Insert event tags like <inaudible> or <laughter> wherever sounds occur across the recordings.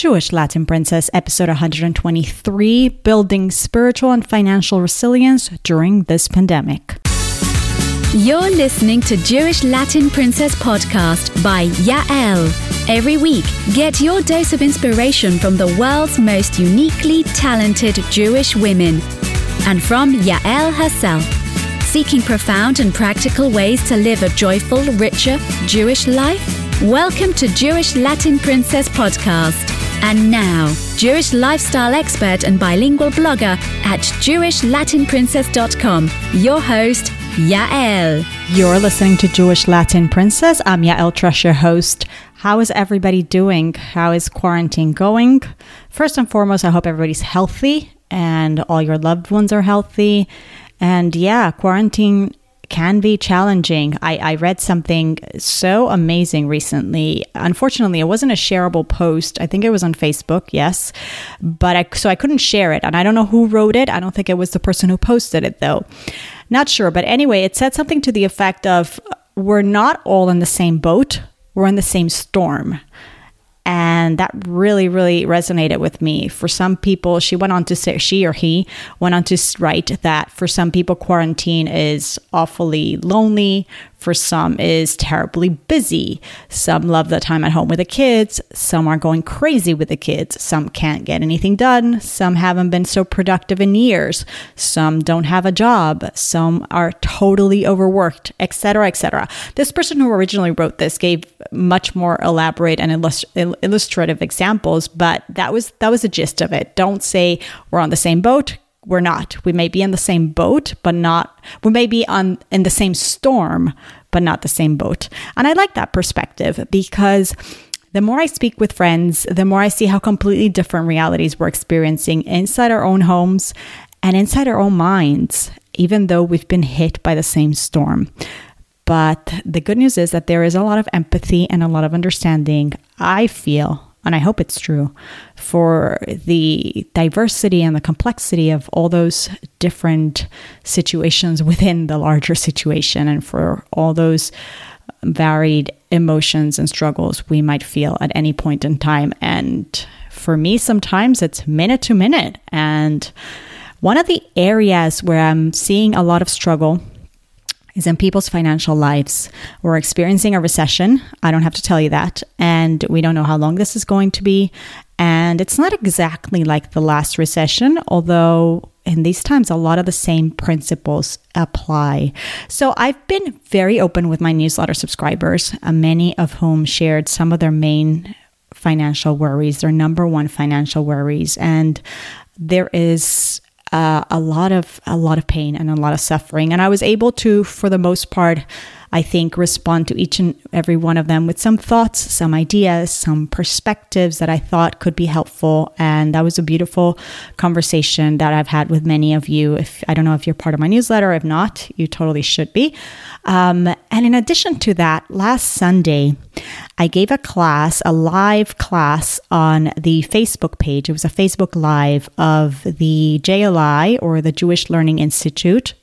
Jewish Latin Princess, episode 123 Building Spiritual and Financial Resilience During This Pandemic. You're listening to Jewish Latin Princess podcast by Yael. Every week, get your dose of inspiration from the world's most uniquely talented Jewish women and from Yael herself. Seeking profound and practical ways to live a joyful, richer Jewish life? Welcome to Jewish Latin Princess podcast. And now, Jewish lifestyle expert and bilingual blogger at JewishLatinPrincess.com, your host, Yael. You're listening to Jewish Latin Princess. I'm Yael Trusch, your host. How is everybody doing? How is quarantine going? First and foremost, I hope everybody's healthy and all your loved ones are healthy. And yeah, quarantine can be challenging. I, I read something so amazing recently. Unfortunately, it wasn't a shareable post. I think it was on Facebook, yes, but I so I couldn't share it, and I don't know who wrote it. I don't think it was the person who posted it though. Not sure, but anyway, it said something to the effect of we're not all in the same boat. We're in the same storm. And that really, really resonated with me. For some people, she went on to say, she or he went on to write that for some people, quarantine is awfully lonely. For some is terribly busy. Some love the time at home with the kids. Some are going crazy with the kids. Some can't get anything done. Some haven't been so productive in years. Some don't have a job. Some are totally overworked, etc., etc. This person who originally wrote this gave much more elaborate and illust- illustrative examples, but that was that was the gist of it. Don't say we're on the same boat we're not. We may be in the same boat, but not, we may be on in the same storm, but not the same boat. And I like that perspective because the more I speak with friends, the more I see how completely different realities we're experiencing inside our own homes and inside our own minds, even though we've been hit by the same storm. But the good news is that there is a lot of empathy and a lot of understanding, I feel, and I hope it's true, for the diversity and the complexity of all those different situations within the larger situation, and for all those varied emotions and struggles we might feel at any point in time. And for me, sometimes it's minute to minute. And one of the areas where I'm seeing a lot of struggle is in people's financial lives. We're experiencing a recession. I don't have to tell you that. And we don't know how long this is going to be. And it's not exactly like the last recession, although in these times, a lot of the same principles apply. So I've been very open with my newsletter subscribers, uh, many of whom shared some of their main financial worries, their number one financial worries. And there is uh, a lot of a lot of pain and a lot of suffering. And i was able to for the most part I think, respond to each and every one of them with some thoughts, some ideas, some perspectives that I thought could be helpful. And that was a beautiful conversation that I've had with many of you. If I don't know if you're part of my newsletter, if not, you totally should be. Um, and in addition to that, last Sunday, I gave a class, a live class on the Facebook page. It was a Facebook Live of the JLI or the Jewish Learning Institute.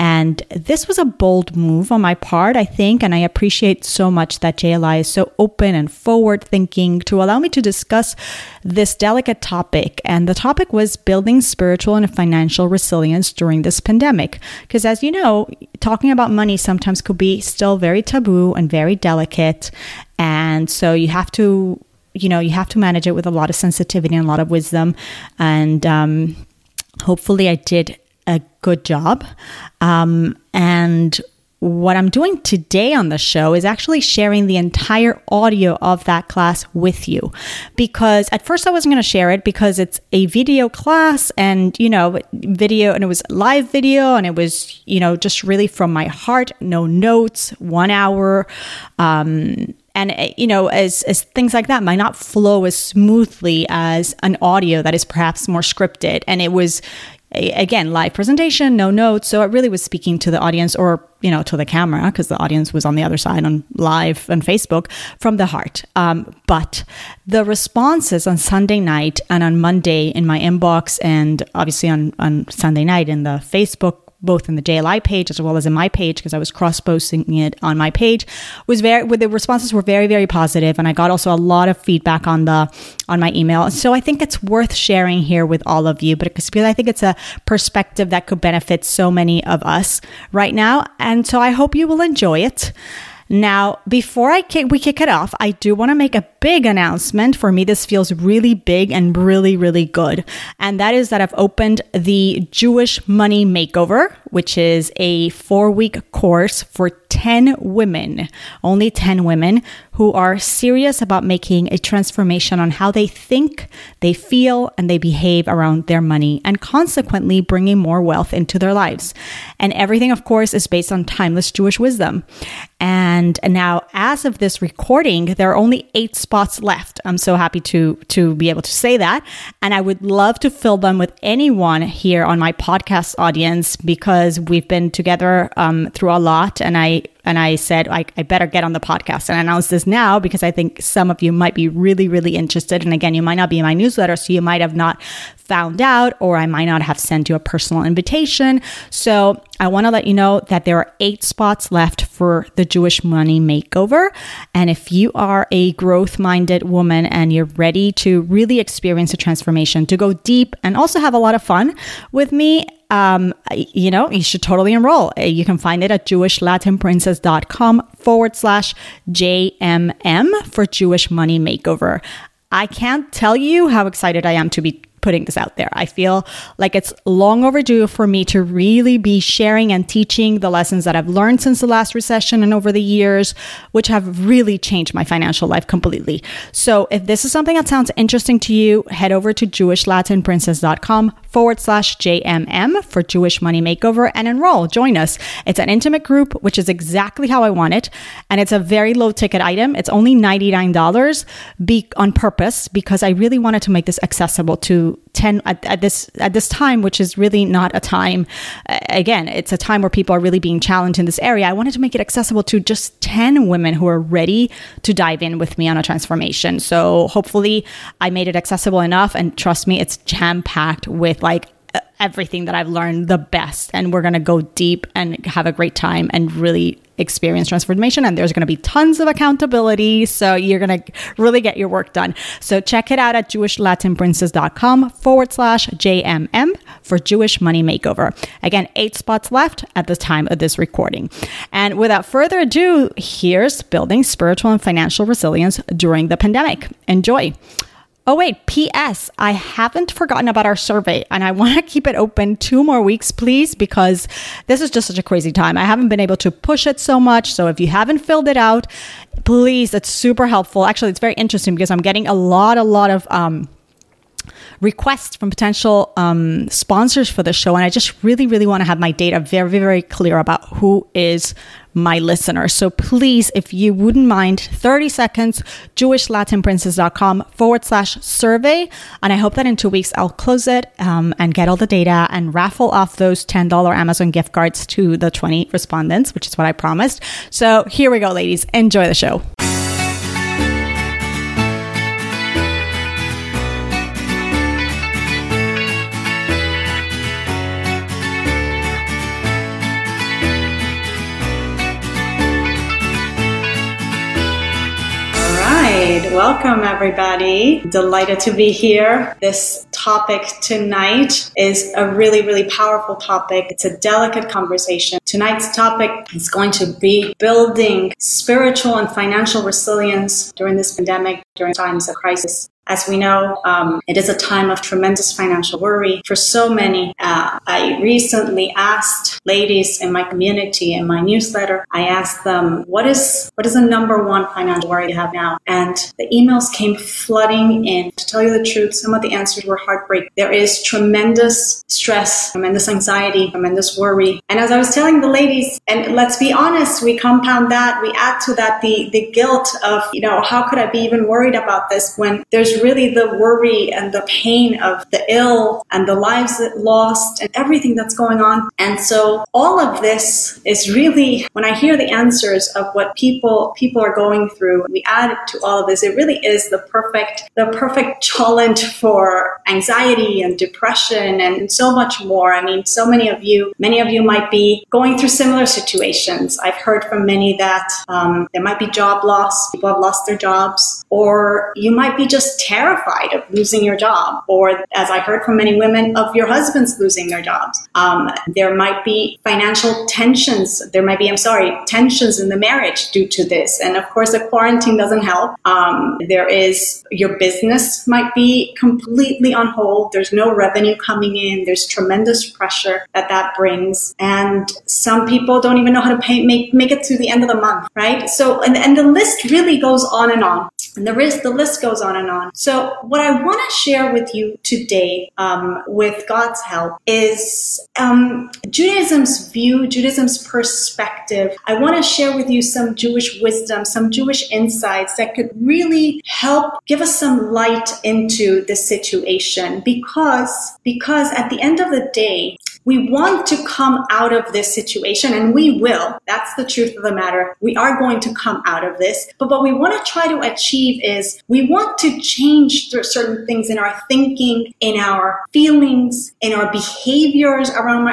And this was a bold move on my part, I think. And I appreciate so much that JLI is so open and forward thinking to allow me to discuss this delicate topic. And the topic was building spiritual and financial resilience during this pandemic. Because as you know, talking about money sometimes could be still very taboo and very delicate. And so you have to, you know, you have to manage it with a lot of sensitivity and a lot of wisdom. And, um, hopefully I did good job. Um, and what I'm doing today on the show is actually sharing the entire audio of that class with you. Because at first I wasn't going to share it because it's a video class and, you know, video and it was live video and it was, you know, just really from my heart, no notes, one hour. Um, and you know as as things like that might not flow as smoothly as an audio that is perhaps more scripted and it was again live presentation no notes. So it really was speaking to the audience or you know to the camera because the audience was on the other side on live on facebook from the heart. Um, but the responses on sunday night and on monday in my inbox and obviously on, on sunday night in the facebook both in the JLI page as well as in my page because I was cross posting it on my page was very the responses were very very positive and I got also a lot of feedback on the on my email. So I think it's worth sharing here with all of you but because I think it's a perspective that could benefit so many of us right now and so I hope you will enjoy it now, before I kick, we kick it off, I do want to make a big announcement. For me, this feels really big and really, really good. And that is that I've opened the Jewish Money Makeover, which is a four week course for 10 women, only 10 women who are serious about making a transformation on how they think, they feel, and they behave around their money, and consequently bringing more wealth into their lives. And everything, of course, is based on timeless Jewish wisdom. And now, as of this recording, there are only eight spots left. I'm so happy to to be able to say that, and I would love to fill them with anyone here on my podcast audience because we've been together um, through a lot, and I and I said, I, I, better get on the podcast and announce this now because I think some of you might be really, really interested. And again, you might not be in my newsletter, so you might have not found out, or I might not have sent you a personal invitation. So I want to let you know that there are eight spots left for the Jewish Money Makeover. And if you are a growth minded woman and you're ready to really experience a transformation, to go deep and also have a lot of fun with me, um, you know, you should totally enroll. Uh, you can find it at jewishlatinprincess.com forward slash JMM for Jewish Money Makeover. I can't tell you how excited I am to be putting this out there. I feel like it's long overdue for me to really be sharing and teaching the lessons that I've learned since the last recession and over the years, which have really changed my financial life completely. So if this is something that sounds interesting to you, head over to jewishlatinprincess.com forward slash JMM for Jewish Money Makeover and enroll. Join us. It's an intimate group, which is exactly how I want it. And it's a very low ticket item. It's only $99 be- on purpose because I really wanted to make this accessible to 10 at, at, this at this time which is really not a time again it's a time where people are really being challenged in this area i wanted to make it accessible to just 10 women who are ready to dive in with me on a transformation. So hopefully i made it accessible enough and trust me it's jam packed with like everything that I've learned the best. And we're going to go deep and have a great time and really experience transformation. And there's going to be tons of accountability. So you're going to really get your work done. So check it out at jewishlatinprincess.com forward slash JMM for Jewish Money Makeover. Again, eight spots left at the time of this recording. And without further ado, here's building spiritual and financial resilience during the pandemic. Enjoy. Oh, wait, P.S. I haven't forgotten about our survey and I want to keep it open two more weeks, please, because this is just such a crazy time. I haven't been able to push it so much. So if you haven't filled it out, please, it's super helpful. Actually, it's very interesting because I'm getting a lot, a lot of, um, requests from potential um, sponsors for the show. And I just really, really want to have my data very, very clear about who is my listener. So please, if you wouldn't mind, 30 seconds, jewishlatinprincess.com forward slash survey. And I hope that in two weeks I'll close it um, and get all the data and raffle off those $10 Amazon gift cards to the 20 respondents, which is what I promised. So here we go, ladies. Enjoy the show. Welcome, everybody. Delighted to be here. This topic tonight is a really, really powerful topic. It's a delicate conversation. Tonight's topic is going to be building spiritual and financial resilience during this pandemic, during times of crisis. As we know, um, it is a time of tremendous financial worry for so many. Uh, I recently asked ladies in my community in my newsletter. I asked them, "What is what is the number one financial worry you have now?" And the emails came flooding in. To tell you the truth, some of the answers were heartbreaking. There is tremendous stress, tremendous anxiety, tremendous worry. And as I was telling the ladies, and let's be honest, we compound that, we add to that the the guilt of, you know, how could I be even worried about this when there's there's really the worry and the pain of the ill and the lives that lost and everything that's going on. And so all of this is really, when I hear the answers of what people, people are going through, we add to all of this, it really is the perfect, the perfect challenge for anxiety and depression and so much more. I mean, so many of you, many of you might be going through similar situations. I've heard from many that um, there might be job loss, people have lost their jobs, or you might be just terrified of losing your job, or as I heard from many women, of your husbands losing their jobs. Um, there might be financial tensions. There might be, I'm sorry, tensions in the marriage due to this. And of course, the quarantine doesn't help. Um, there is your business might be completely on hold. There's no revenue coming in. There's tremendous pressure that that brings. And some people don't even know how to pay, make, make it to the end of the month, right? So, and, and the list really goes on and on. And the list, the list goes on and on. So what I want to share with you today, um, with God's help, is um, Judaism's view, Judaism's perspective. I want to share with you some Jewish wisdom, some Jewish insights that could really help give us some light into the situation because because at the end of the day we want to come out of this situation and we will. That's the truth of the matter. We are going to come out of this. But what we want to try to achieve is we want to change certain things in our thinking, in our feelings, in our behaviors around,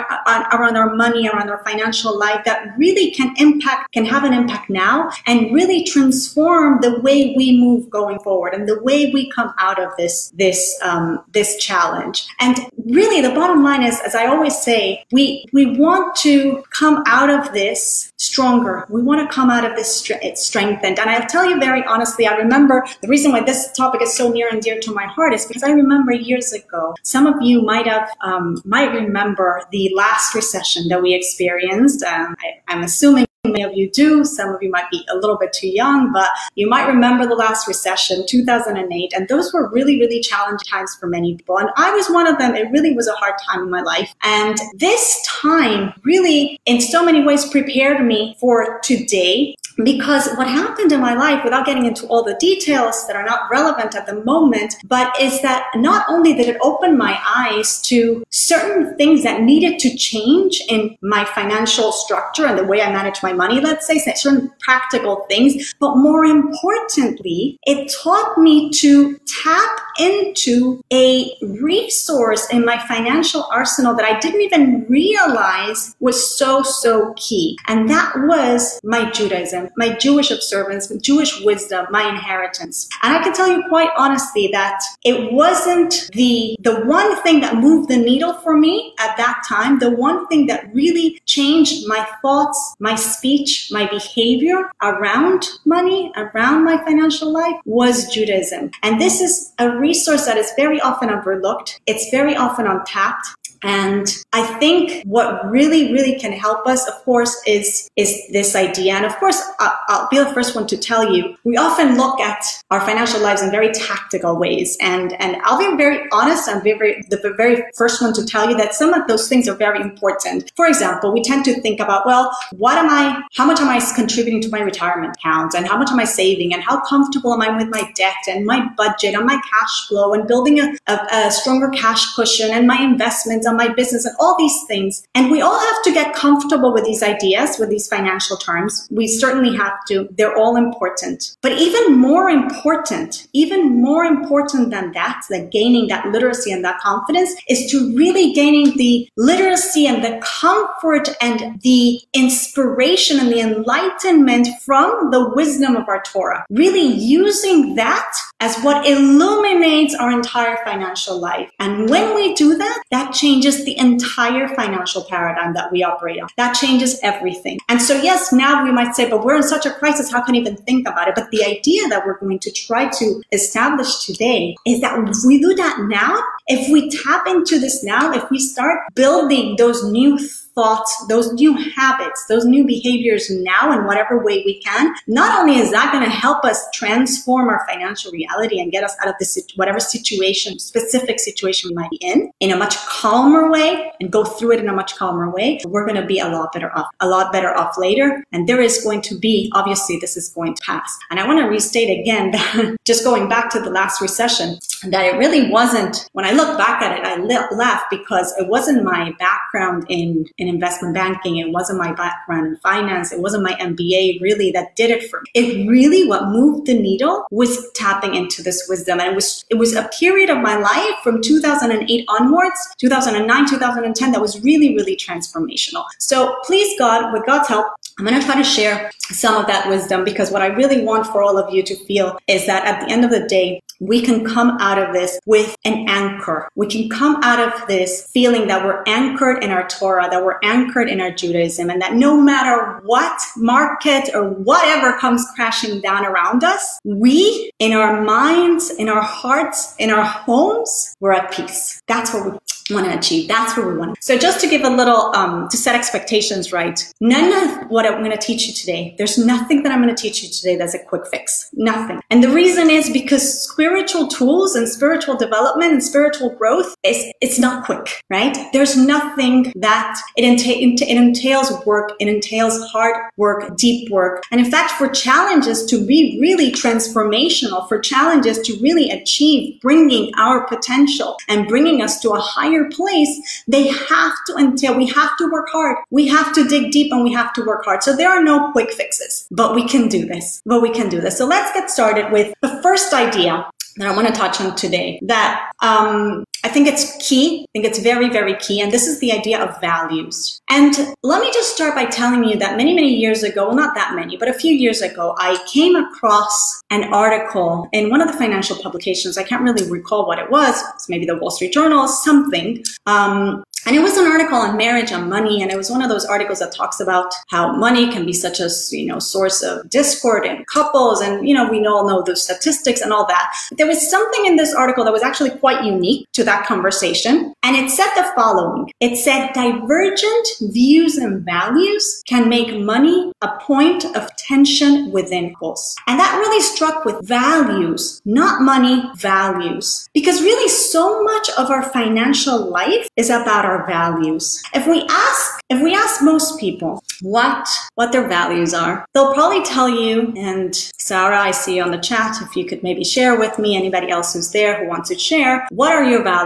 around our money, around our financial life that really can impact, can have an impact now and really transform the way we move going forward and the way we come out of this, this, um, this challenge. And really the bottom line is, as I always say, we, we want to come out of this stronger. We want to come out of this strengthened. And I'll tell you very honestly, I remember the reason why this topic is so near and dear to my heart is because I remember years ago, some of you might have, um, might remember the last recession that we experienced. Um, I, I'm assuming Many of you do. Some of you might be a little bit too young, but you might remember the last recession, 2008. And those were really, really challenging times for many people. And I was one of them. It really was a hard time in my life. And this time really, in so many ways, prepared me for today because what happened in my life, without getting into all the details that are not relevant at the moment, but is that not only did it open my eyes to certain things that needed to change in my financial structure and the way I manage my money, let's say, certain practical things, but more importantly, it taught me to tap into a resource in my financial arsenal that I didn't even realize was so, so key. And that was my Judaism my Jewish observance, Jewish wisdom, my inheritance. And I can tell you quite honestly that it wasn't the, the one thing that moved the needle for me at that time. The one thing that really changed my thoughts, my speech, my behavior around money, around my financial life was Judaism. And this is a resource that is very often overlooked. It's very often untapped. And I think what really, really can help us, of course, is, is this idea. And of course, I'll, I'll be the first one to tell you, we often look at our financial lives in very tactical ways. And, and I'll be very honest and very, the very first one to tell you that some of those things are very important. For example, we tend to think about, well, what am I, how much am I contributing to my retirement account and how much am I saving and how comfortable am I with my debt and my budget and my cash flow and building a, a, a stronger cash cushion and my investments on my business and all these things. And we all have to get comfortable with these ideas, with these financial terms. We certainly have to. They're all important. But even more important, even more important than that, that gaining that literacy and that confidence is to really gaining the literacy and the comfort and the inspiration and the enlightenment from the wisdom of our Torah. Really using that as what illuminates our entire financial life. And when we do that, that changes the entire financial paradigm that we operate on. That changes everything. And so, yes, now we might say, but we're in such a crisis, how can we even think about it? But the idea that we're going to try to establish today is that if we do that now, if we tap into this now, if we start building those new thoughts, those new habits, those new behaviors now in whatever way we can, not only is that going to help us transform our financial reality and get us out of this whatever situation, specific situation we might be in, in a much calmer way and go through it in a much calmer way, we're going to be a lot better off, a lot better off later. And there is going to be, obviously, this is going to pass. And I want to restate again <laughs> that just going back to the last recession, that it really wasn't, when I look back at it, I laugh because it wasn't my background in, in in investment banking. It wasn't my background in finance. It wasn't my MBA really that did it for me. It really what moved the needle was tapping into this wisdom. And it was, it was a period of my life from 2008 onwards, 2009, 2010, that was really, really transformational. So please God, with God's help, I'm going to try to share some of that wisdom because what I really want for all of you to feel is that at the end of the day, we can come out of this with an anchor. We can come out of this feeling that we're anchored in our Torah, that we're anchored in our Judaism, and that no matter what market or whatever comes crashing down around us, we, in our minds, in our hearts, in our homes, we're at peace. That's what we want to achieve. That's what we want. So just to give a little, um, to set expectations right, none of what I'm going to teach you today, there's nothing that I'm going to teach you today that's a quick fix. Nothing. And the reason is because spiritual tools and spiritual development and spiritual growth is, it's not quick, right? There's nothing that it, enta- it entails work. It entails hard work, deep work. And in fact, for challenges to be really transformational, for challenges to really achieve bringing our potential and bringing us to a higher higher place, they have to entail, we have to work hard. We have to dig deep and we have to work hard. So there are no quick fixes, but we can do this. But we can do this. So let's get started with the first idea that I want to touch on today that um, I think it's key. I think it's very, very key. And this is the idea of values. And let me just start by telling you that many, many years ago, well, not that many, but a few years ago, I came across an article in one of the financial publications. I can't really recall what it was. It's maybe the Wall Street Journal, or something. Um, and it was an article on marriage and money. And it was one of those articles that talks about how money can be such a, you know, source of discord in couples. And, you know, we all know those statistics and all that. But there was something in this article that was actually quite unique to that conversation. And it said the following. It said divergent views and values can make money a point of tension within couples. And that really struck with values, not money, values. Because really so much of our financial life is about our values. If we ask, if we ask most people what, what their values are, they'll probably tell you, and Sarah, I see you on the chat, if you could maybe share with me, anybody else who's there who wants to share, what are your values?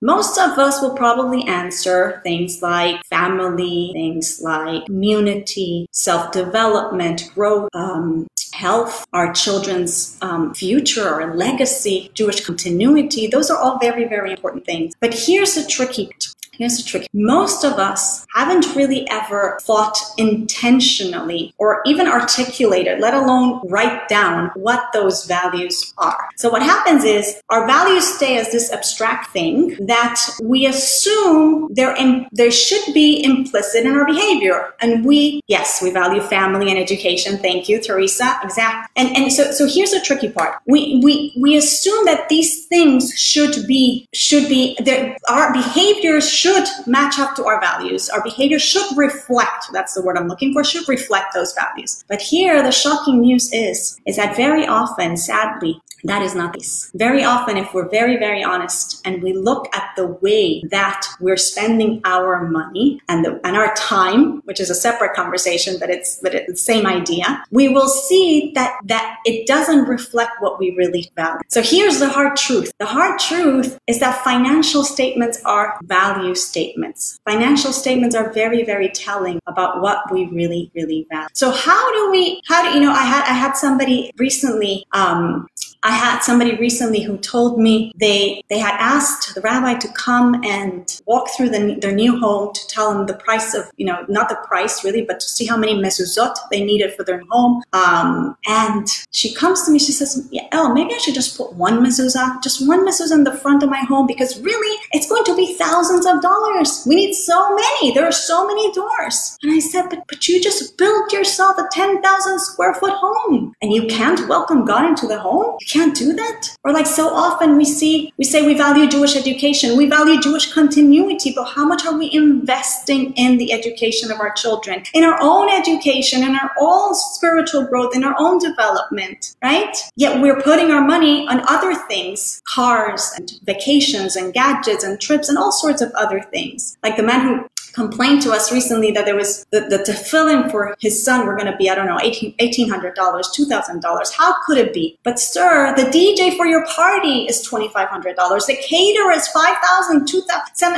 Most of us will probably answer things like family, things like community, self-development, growth, um, health, our children's um, future, our legacy, Jewish continuity. Those are all very, very important things. But here's the tricky Here's the trick. Most of us haven't really ever thought intentionally or even articulated, let alone write down what those values are. So what happens is our values stay as this abstract thing that we assume they're in, they should be implicit in our behavior. And we, yes, we value family and education. Thank you, Teresa. Exactly. And, and so, so here's the tricky part. We, we, we assume that these things should be, should be, our behaviors should match up to our values. Our behavior should reflect, that's the word I'm looking for, should reflect those values. But here, the shocking news is, is that very often, sadly, that is not this. Very often, if we're very, very honest and we look at the way that we're spending our money and, the, and our time, which is a separate conversation, but it's, but it's the same idea, we will see that, that it doesn't reflect what we really value. So here's the hard truth. The hard truth is that financial statements are value statements. Financial statements are very, very telling about what we really, really value. So how do we, how do, you know, I had, I had somebody recently, um, I had somebody recently who told me they they had asked the rabbi to come and walk through the, their new home to tell them the price of you know not the price really, but to see how many mezuzot they needed for their home. Um, and she comes to me, she says, yeah, "Oh, maybe I should just put one mezuzah, just one mezuzah in the front of my home because really it's going to be thousands of dollars. We need so many. There are so many doors." And I said, "But but you just built yourself a ten thousand square foot home, and you can't welcome God into the home." Can't do that? Or like so often we see, we say we value Jewish education, we value Jewish continuity, but how much are we investing in the education of our children, in our own education, in our own spiritual growth, in our own development, right? Yet we're putting our money on other things, cars and vacations and gadgets and trips and all sorts of other things. Like the man who complained to us recently that there was the, the tefillin for his son were going to be, I don't know, $1,800, $2,000. How could it be? But sir, the DJ for your party is $2,500. The caterer is $5,000,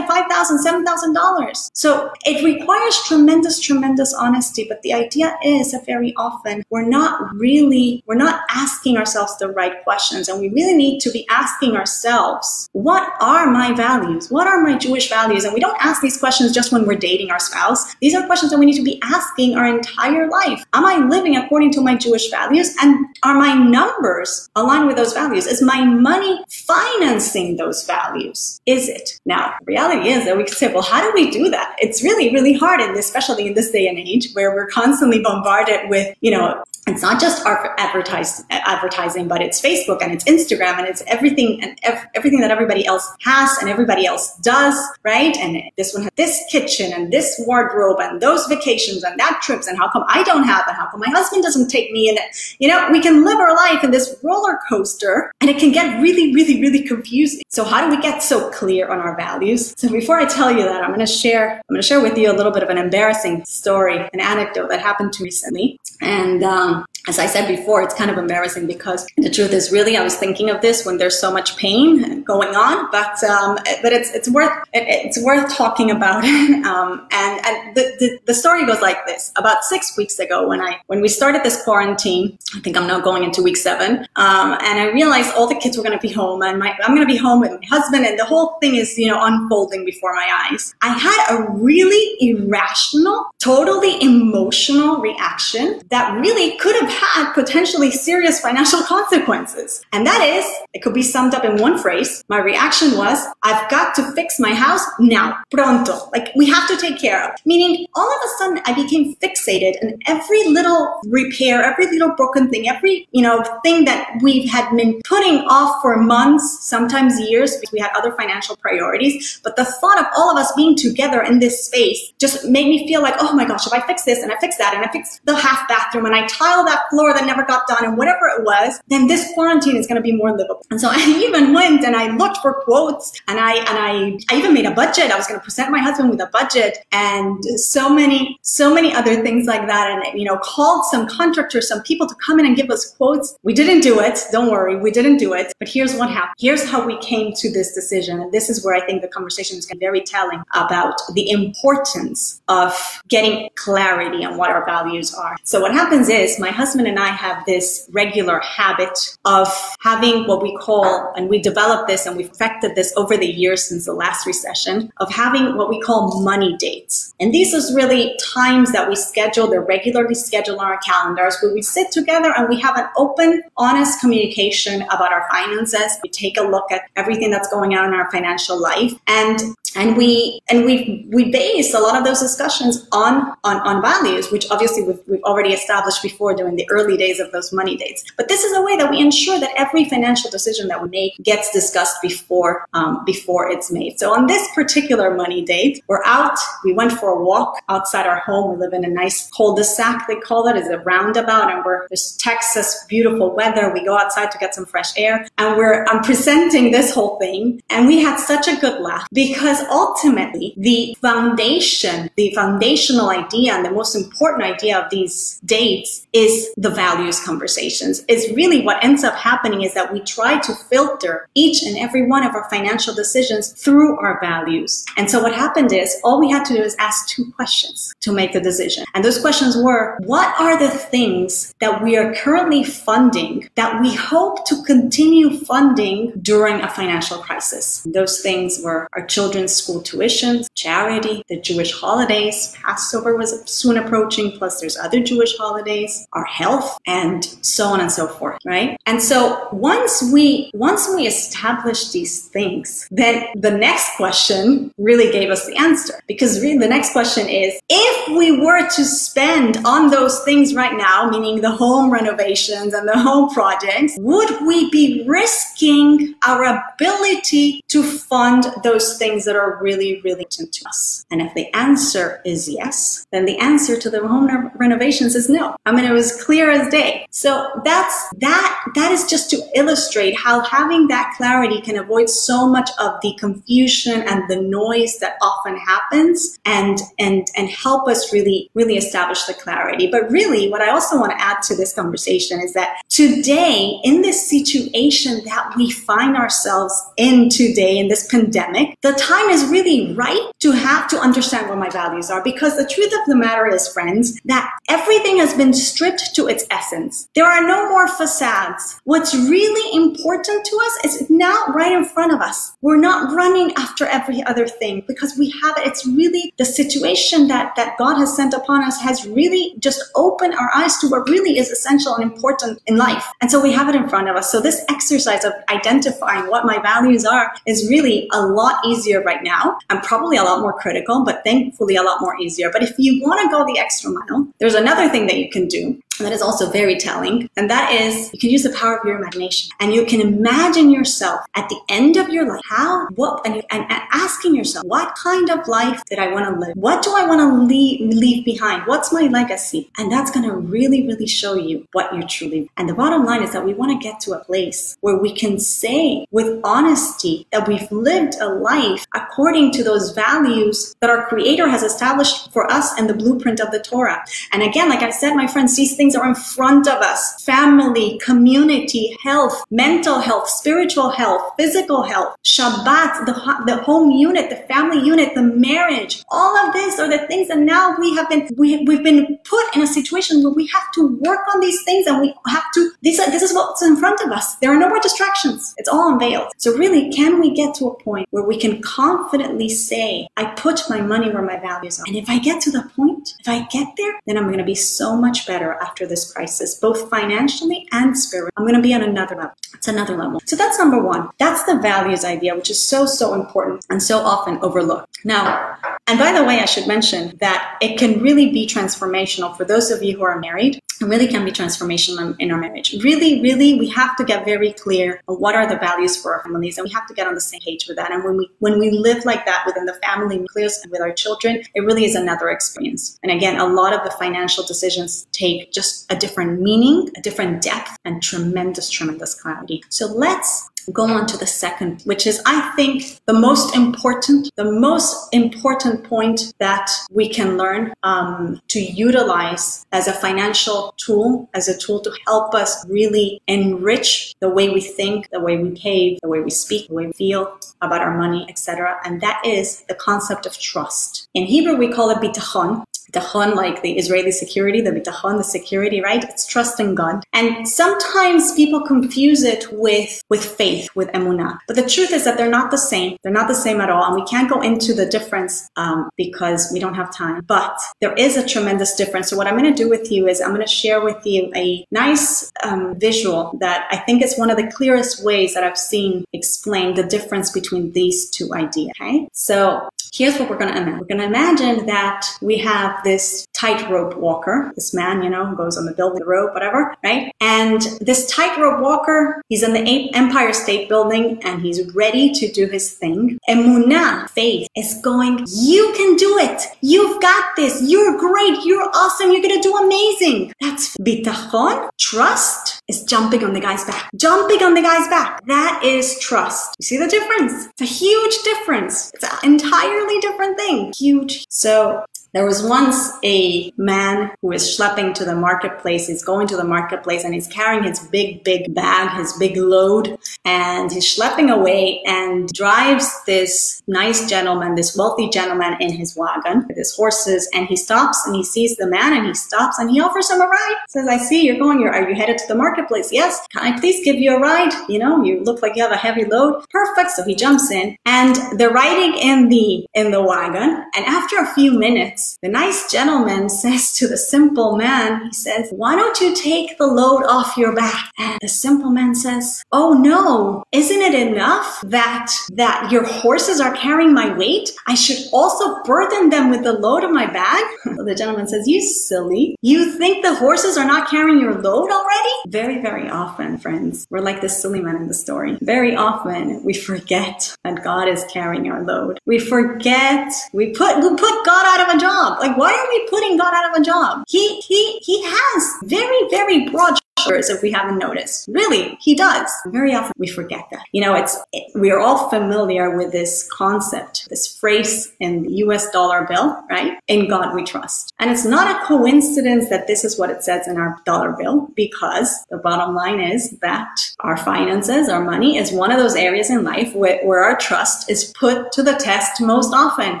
$5,000, $7,000. So it requires tremendous, tremendous honesty. But the idea is that very often we're not really, we're not asking ourselves the right questions. And we really need to be asking ourselves, what are my values? What are my Jewish values? And we don't ask these questions just when we're dating our spouse. These are questions that we need to be asking our entire life. Am I living according to my Jewish values? And are my numbers aligned with those values? Is my money financing those values? Is it? Now, reality is that we can say, well, how do we do that? It's really, really hard, and especially in this day and age where we're constantly bombarded with, you know, it's not just advertising, but it's Facebook and it's Instagram and it's everything and ev- everything that everybody else has and everybody else does, right? And this one has this kitchen and this wardrobe and those vacations and that trips and how come I don't have? And how come my husband doesn't take me it? You know, we can live our life in this roller coaster and it can get really, really, really confusing. So how do we get so clear on our values? So before I tell you that, I'm going to share, I'm going to share with you a little bit of an embarrassing story, an anecdote that happened to me recently. And, um, as I said before, it's kind of embarrassing because the truth is really I was thinking of this when there's so much pain going on, but um, but it's it's worth it, it's worth talking about. <laughs> um, and and the, the, the story goes like this: about six weeks ago, when I when we started this quarantine, I think I'm now going into week seven, um, and I realized all the kids were going to be home, and my, I'm going to be home with my husband, and the whole thing is you know unfolding before my eyes. I had a really irrational, totally emotional reaction that really could have had potentially serious financial <laughs> consequences. And that is, it could be summed up in one phrase. My reaction was, I've got to fix my house now, pronto. Like we have to take care of. Meaning all of a sudden I became fixated and every little repair, every little broken thing, every, you know, thing that we had been putting off for months, sometimes years, because we had other financial priorities. But the thought of all of us being together in this space just made me feel like, oh my gosh, if I fix this and I fix that and I fix the half bathroom and I tile that floor that never got done and whatever it was, then this quarantine is going to be more livable. And so <laughs> I even went and I looked for quotes and I, and I, I even made a budget. I was going to present my husband with a budget and so many, so many other things like that. And, you know, called some contractors, some people to come in and give us quotes. We didn't do it. Don't worry. We didn't do it. But here's what happened. Here's how we came to this decision. And this is where I think the conversation is very telling about the importance of getting clarity on what our values are. So what happens is my husband and I have this regular habit of having what we call, and we developed this and we've perfected this over the years since the last recession, of having what we call money dates. And these are really times that we schedule, they're regularly scheduled on our calendars where we sit together and we have an open, honest communication about our finances. We take a look at everything that's going on in our financial life. And and we and we we base a lot of those discussions on on, on values, which obviously we've, we've already established before during the early days of those money dates. But this is a way that we ensure that every financial decision that we make gets discussed before um, before it's made. So on this particular money date, we're out. We went for a walk outside our home. We live in a nice cul-de-sac. They call it is a roundabout, and we're there's Texas beautiful weather. We go outside to get some fresh air, and we're I'm presenting this whole thing, and we had such a good laugh because ultimately the foundation, the foundational idea, and the most important idea of these dates is the values conversations. Is really what ends up happening is that we try to filter each and every one of our financial decisions through our values. And so what happened is all we had to do is ask two questions to make the decision. And those questions were, what are the things that we are currently funding that we hope to continue funding during a financial crisis? Those things were our children's school tuitions, charity, the Jewish holidays. Passover was soon approaching, plus there's other Jewish holidays, our health, and so on and so forth, right? And so once we once we establish these things, then the next question really gave us the answer. Because really the next question is if we were to spend on those things right now, meaning the home renovations and the home projects, would we be risking our ability to fund those things that are really, really important to us? And if the answer is yes, then the answer to the home renovations is no. I mean, it was clear as day. So that's that. That is just to illustrate how having that clarity can avoid so much of the confusion and the noise that often happens, and and and help us really, really establish the clarity. But really, what I also want to add to this conversation is that today, in this situation that we find ourselves in today in this pandemic, the time is really right to have to understand what my values are because the truth of the matter is, friends, that everything has been stripped to its essence. There are no more facades. What's really important to us is now right in front of us. We're not running after every other thing because we have it. It's really the situation that, that God has sent upon us has really just opened our eyes to what really is essential and important in life. And so we have it in front of us. So this exercise of identifying what my values are is really a lot easier right now and probably a lot more critical, but thankfully a lot more easier. But if you want to go the extra mile, there's another thing that you can do that is also very telling. And that is you can use the power of your imagination and you can imagine yourself at the end of your life. How, what, and, and, and asking yourself, what kind of life did I want to live? What do I want to leave, leave behind? What's my legacy? And that's going to really, really show you what you truly. And the bottom line is that we want to get to a place where we can say with honesty that we've lived a life according to those values that our creator has established for us in the blueprint of the Torah. And again, like I said, my friends, these things things are in front of us. Family, community, health, mental health, spiritual health, physical health, Shabbat, the, the home unit, the family unit, the marriage. All of this are the things that now we have been, we, we've been put in a situation where we have to work on these things and we have to, this, this is what's in front of us. There are no more distractions. It's all unveiled. So really, can we get to a point where we can confidently say, I put my money where my values are. And if I get to the point, if I get there, then I'm going to be so much better after after this crisis, both financially and spiritually. I'm going to be on another level. It's another level. So that's number one. That's the values idea, which is so, so important and so often overlooked. Now, and by the way, I should mention that it can really be transformational for those of you who are married. It really can be transformational in our marriage. Really, really, we have to get very clear on what are the values for our families, and we have to get on the same page with that. And when we when we live like that within the family nucleus and with our children, it really is another experience. And again, a lot of the financial decisions take just a different meaning, a different depth, and tremendous, tremendous clarity. So let's go on to the second, which is, I think, the most important, the most important point that we can learn um, to utilize as a financial tool, as a tool to help us really enrich the way we think, the way we behave, the way we speak, the way we feel about our money, etc. And that is the concept of trust. In Hebrew, we call it bitachon, bitachon, like the Israeli security, the bitachon, the security, right? It's trust in God. And sometimes people confuse it with, with faith, with emunah. But the truth is that they're not the same. They're not the same at all. And we can't go into the difference um, because we don't have time. But there is a tremendous difference. So what I'm going to do with you is I'm going to share with you a nice um, visual that I think is one of the clearest ways that I've seen explain the difference between these two ideas. Okay. So here's what we're going to imagine. We're going to imagine that we have this tightrope walker, this man, you know, who goes on the building, the rope, whatever, right? And this tightrope walker, he's in the Empire State Building and he's ready to do his thing. Emunah, faith, is going, you can do it. You've got this. You're great. You're awesome. You're going to do amazing. That's bitachon, trust is jumping on the guy's back. Jumping on the guy's back. That is trust. You see the difference? It's a huge difference. It's an entirely different thing. Huge. So There was once a man who is schlepping to the marketplace. He's going to the marketplace and he's carrying his big, big bag, his big load, and he's schlepping away and drives this nice gentleman, this wealthy gentleman in his wagon with his horses. And he stops and he sees the man and he stops and he offers him a ride. Says, I see you're going, you're, are you headed to the marketplace? Yes. Can I please give you a ride? You know, you look like you have a heavy load. Perfect. So he jumps in and they're riding in the, in the wagon. And after a few minutes, the nice gentleman <laughs> says to the simple man, he says, why don't you take the load off your back? And the simple man says, oh no, isn't it enough that, that your horses are carrying my weight? I should also burden them with the load of my bag? <laughs> so the gentleman says, you silly. You think the horses are not carrying your load already? Very, very often, friends, we're like this silly man in the story. Very often we forget that God is carrying our load. We forget, we put, we put God out of a job. Like, why are we putting God out of a job? He, he, he has very, very broad if we haven't noticed. Really, he does. Very often we forget that. You know, it's, it, we are all familiar with this concept, this phrase in the US dollar bill, right? In God we trust. And it's not a coincidence that this is what it says in our dollar bill because the bottom line is that our finances, our money is one of those areas in life where, where our trust is put to the test most often.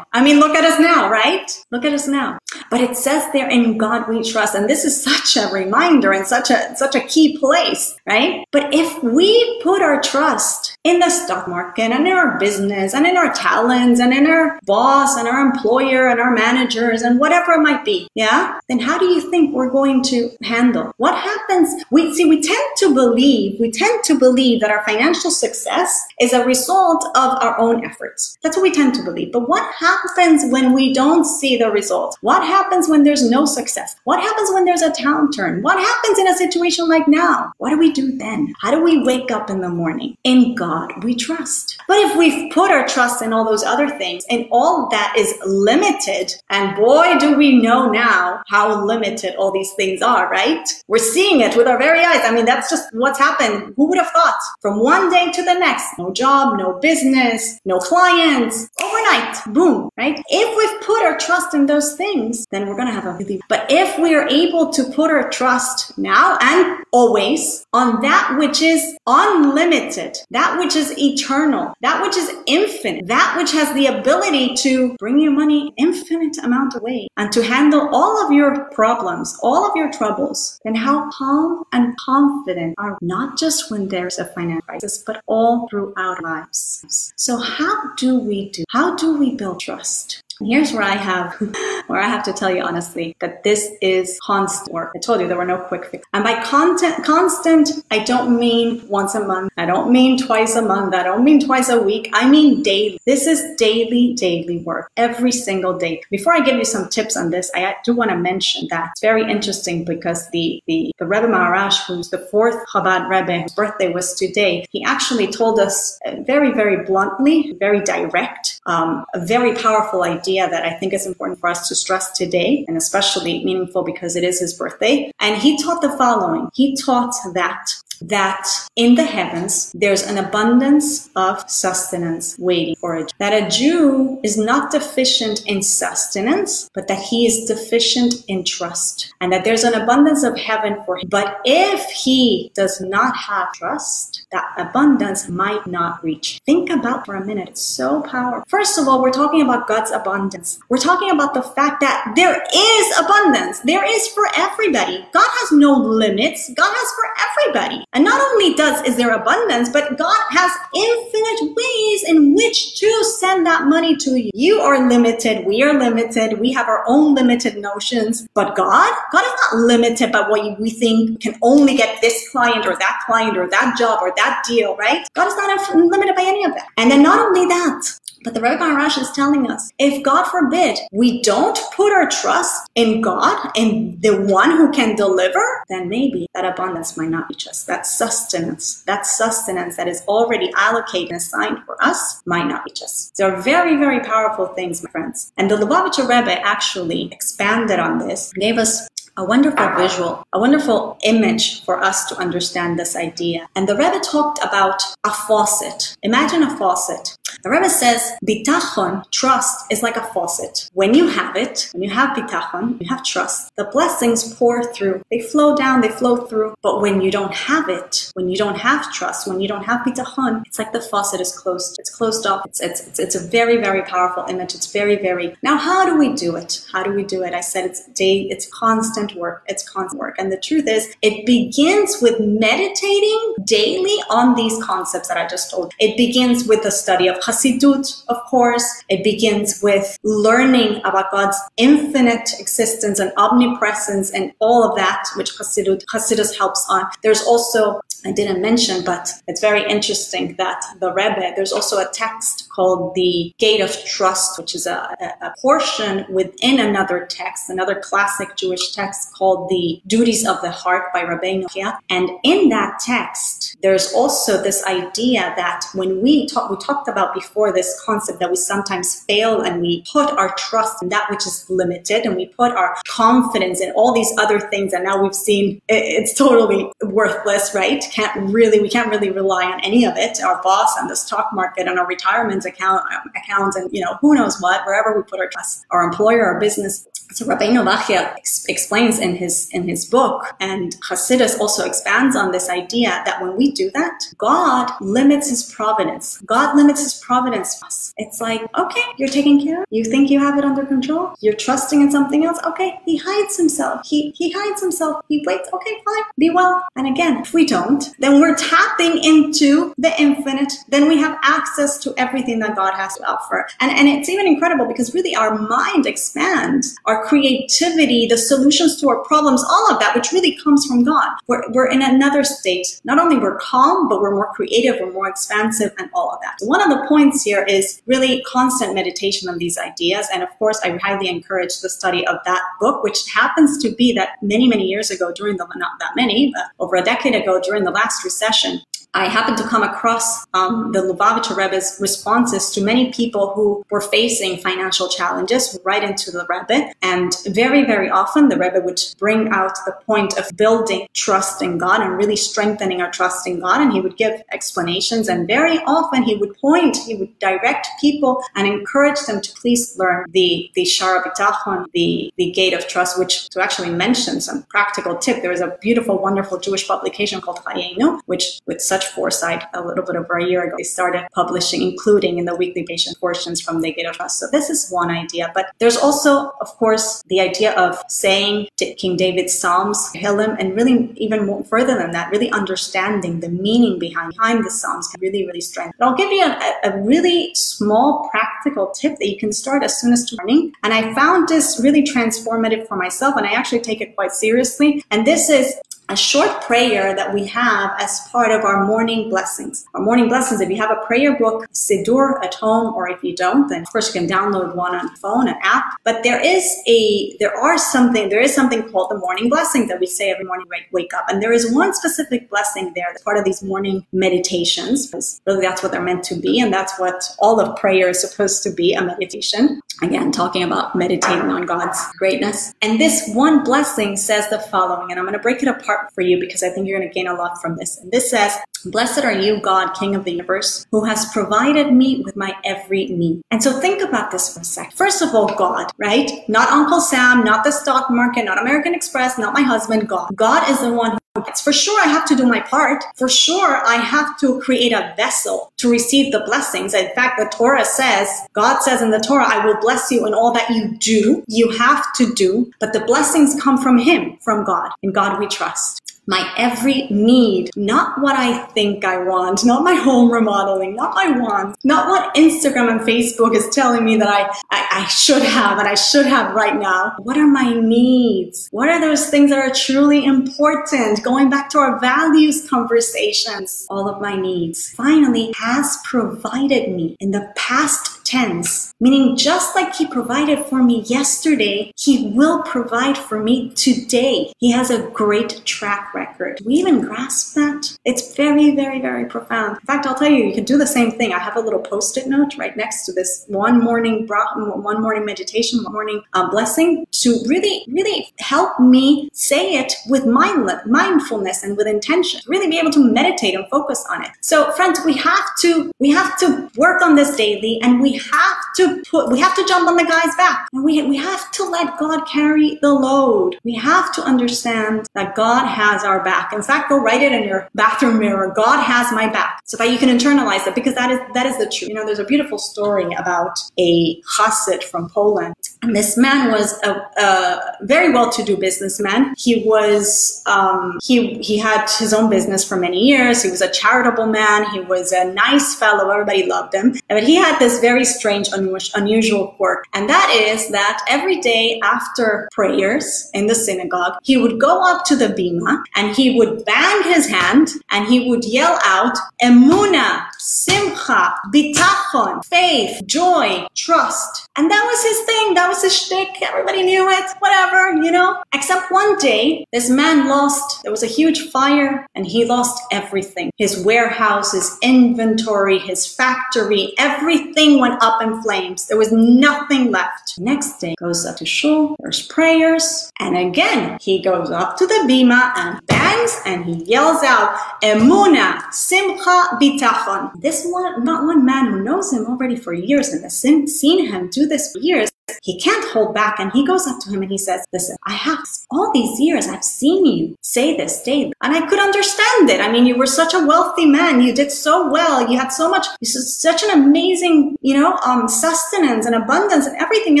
I mean, look at us now, right? Look at us now. But it says there in God we trust. And this is such a reminder and such a, such a key place, right? But if we put our trust in the stock market and in our business and in our talents and in our boss and our employer and our managers and whatever it might be, yeah, then how do you think we're going to handle? What happens? We see, we tend to believe, we tend to believe that our financial success is a result of our own efforts. That's what we tend to believe. But what happens when we don't see the results? What happens when there's no success? What happens when there's a downturn? What happens in a situation like now? What do we do then? How do we wake up in the morning? In God we trust. But if we've put our trust in all those other things and all that is limited, and boy, do we know now how limited all these things are, right? We're seeing it with our very eyes. I mean, that's just what's happened. Who would have thought? From one day to the next, no job, no business, no clients, overnight, boom, right? If we've put our trust in those things, then we're going to have a really, but if we are able to put our trust now and always on that which is unlimited, that which is eternal, that which is infinite, that which has the ability to bring you money infinite amount of ways and to handle all of your problems, all of your troubles, then how calm and confident are not just when there's a financial crisis, but all throughout lives. So how do we do? How do we build trust? Here's where I have, <laughs> where I have to tell you honestly that this is constant work. I told you there were no quick fixes. And by content, constant, I don't mean once a month. I don't mean twice a month. I don't mean twice a week. I mean daily. This is daily, daily work every single day. Before I give you some tips on this, I do want to mention that it's very interesting because the, the, the Rebbe Maharash, who's the fourth Chabad Rebbe, whose birthday was today, he actually told us very, very bluntly, very direct, um, a very powerful idea idea that I think is important for us to stress today, and especially meaningful because it is his birthday. And he taught the following. He taught that that in the heavens there's an abundance of sustenance waiting for a Jew. That a Jew is not deficient in sustenance, but that he is deficient in trust. And that there's an abundance of heaven for him. But if he does not have trust, that abundance might not reach. Think about for a minute. It's so powerful. First of all, we're talking about God's abundance. We're talking about the fact that there is abundance. There is for everybody. God has no limits. God has for everybody. And not only does is there abundance, but God has infinite ways in which to send that money to you. You are limited. We are limited. We have our own limited notions. But God, God is not limited by what we think can only get this client or that client or that job or that deal, right? God is not limited by any of that. And then not only that, but the Rebbe Maharash is telling us, if God forbid we don't put our trust in God, in the one who can deliver, then maybe that abundance might not reach us. That sustenance, that sustenance that is already allocated and assigned for us might not reach us. They are very, very powerful things, my friends. And the Lubavitcher Rebbe actually expanded on this, gave us a wonderful visual, a wonderful image for us to understand this idea. And the Rebbe talked about a faucet. Imagine a faucet. The Rebbe says, bitachon, trust, is like a faucet. When you have it, when you have bitachon, you have trust, the blessings pour through. They flow down, they flow through. But when you don't have it, when you don't have trust, when you don't have bitachon, it's like the faucet is closed. It's closed off. It's, it's, it's, it's a very, very powerful image. It's very, very. Now, how do we do it? How do we do it? I said it's day, it's constant work. It's constant work. And the truth is, it begins with meditating daily on these concepts that I just told. It begins with the study of Hasidut, of course. It begins with learning about God's infinite existence and omnipresence and all of that, which Hasidut, Hasidus helps on. There's also I didn't mention, but it's very interesting that the Rebbe, there's also a text called the Gate of Trust, which is a, a, portion within another text, another classic Jewish text called the Duties of the Heart by Rabbeinu Bachya. And in that text, there's also this idea that when we talk, we talked about before this concept that we sometimes fail and we put our trust in that which is limited and we put our confidence in all these other things. And now we've seen it's totally worthless, right? Can't really, we can't really rely on any of it. Our boss and the stock market and our retirement account, um, accounts and, you know, who knows what, wherever we put our trust, our employer, our business. So Rabbeinu Bachya ex- explains in his in his book, and Hasidus also expands on this idea that when we do that, God limits His providence. God limits His providence to us. It's like, okay, you're taking care. You think you have it under control. You're trusting in something else. Okay, He hides Himself. He He hides Himself. He waits. Okay, fine, be well. And again, if we don't, then we're tapping into the infinite. Then we have access to everything that God has to offer. And and it's even incredible because really our mind expands. Our our creativity, the solutions to our problems, all of that, which really comes from God. We're, we're in another state. Not only we're calm, but we're more creative, we're more expansive, and all of that. One of the points here is really constant meditation on these ideas. And of course, I highly encourage the study of that book, which happens to be that many, many years ago during the, not that many, but over a decade ago during the last recession, I happened to come across um, the Lubavitcher Rebbe's responses to many people who were facing financial challenges right into the Rebbe. And very, very often the Rebbe would bring out the point of building trust in God and really strengthening our trust in God. And he would give explanations. And very often he would point, he would direct people and encourage them to please learn the, the Shaar HaBitachon, the, the Gate of Trust, which to actually mention some practical tip. There is a beautiful, wonderful Jewish publication called Chayenu, which with such foresight a little bit over a year ago. They started publishing, including in the weekly patient portions from the Gate of Trust. So this is one idea. But there's also, of course, the idea of saying King David's Psalms, Tehillim, and really even more further than that, really understanding the meaning behind, behind the Psalms can really, really strengthen. But I'll give you a, a really small practical tip that you can start as soon as morning. And I found this really transformative for myself, and I actually take it quite seriously. And this is a short prayer that we have as part of our morning blessings. Our morning blessings, if you have a prayer book, Siddur at home, or if you don't, then of course you can download one on phone, an app. But there is a, there are something, there is something called the morning blessing that we say every morning, right, wake up. And there is one specific blessing there that's part of these morning meditations, because really that's what they're meant to be. And that's what all of prayer is supposed to be, a meditation. Again, talking about meditating on God's greatness. And this one blessing says the following, and I'm going to break it apart for you because I think you're going to gain a lot from this. And this says, Blessed are you, God, King of the universe, who has provided me with my every need. And so think about this for a sec. First of all, God, right? Not Uncle Sam, not the stock market, not American Express, not my husband, God. God is the one who for sure, I have to do my part. For sure, I have to create a vessel to receive the blessings. In fact, the Torah says, God says in the Torah, I will bless you in all that you do. You have to do, but the blessings come from Him, from God. In God we trust my every need, not what I think I want, not my home remodeling, not my wants, not what Instagram and Facebook is telling me that I, I, I, should have and I should have right now. What are my needs? What are those things that are truly important? Going back to our values conversations, all of my needs finally has provided me in the past tense, meaning just like he provided for me yesterday, he will provide for me today. He has a great track record. Do we even grasp that? It's very, very, very profound. In fact, I'll tell you, you can do the same thing. I have a little post-it note right next to this one morning, one morning meditation, one morning uh, blessing to really, really help me say it with mind, mindfulness and with intention. Really be able to meditate and focus on it. So, friends, we have to, we have to work on this daily, and we have to put, we have to jump on the guy's back, and we we have to let God carry the load. We have to understand that God has our back. In fact, go write it in your bathroom mirror. God has my back, so that you can internalize it because that is that is the truth. You know, there's a beautiful story about a chassid from Poland, and this man was a, a very well-to-do businessman. He was um, he he had his own business for many years. He was a charitable man. He was a nice fellow. Everybody loved him. But he had this very strange, unusual quirk, and that is that every day after prayers in the synagogue, he would go up to the bima and he would bang his hand and he would yell out, "Emuna, simcha, bitachon, faith, joy, trust." And that was his thing. That was his shtick. Everybody knew it. Whatever, you know. Except one day, this man lost. There was a huge fire, and he lost everything. His warehouse, his inventory, his factory, everything went up in flames. There was nothing left. Next day, goes up to shul. There's prayers, and again he goes up to the bima and bangs, and he yells out, "Emuna, simcha, bitachon." This one, not one man who knows him already for years and has seen him do this for years, he can't hold back and he goes up to him and he says, Listen, I have all these years I've seen you say this daily and I could understand it. I mean, you were such a wealthy man. You did so well. You had so much, such an amazing, you know, um, sustenance and abundance and everything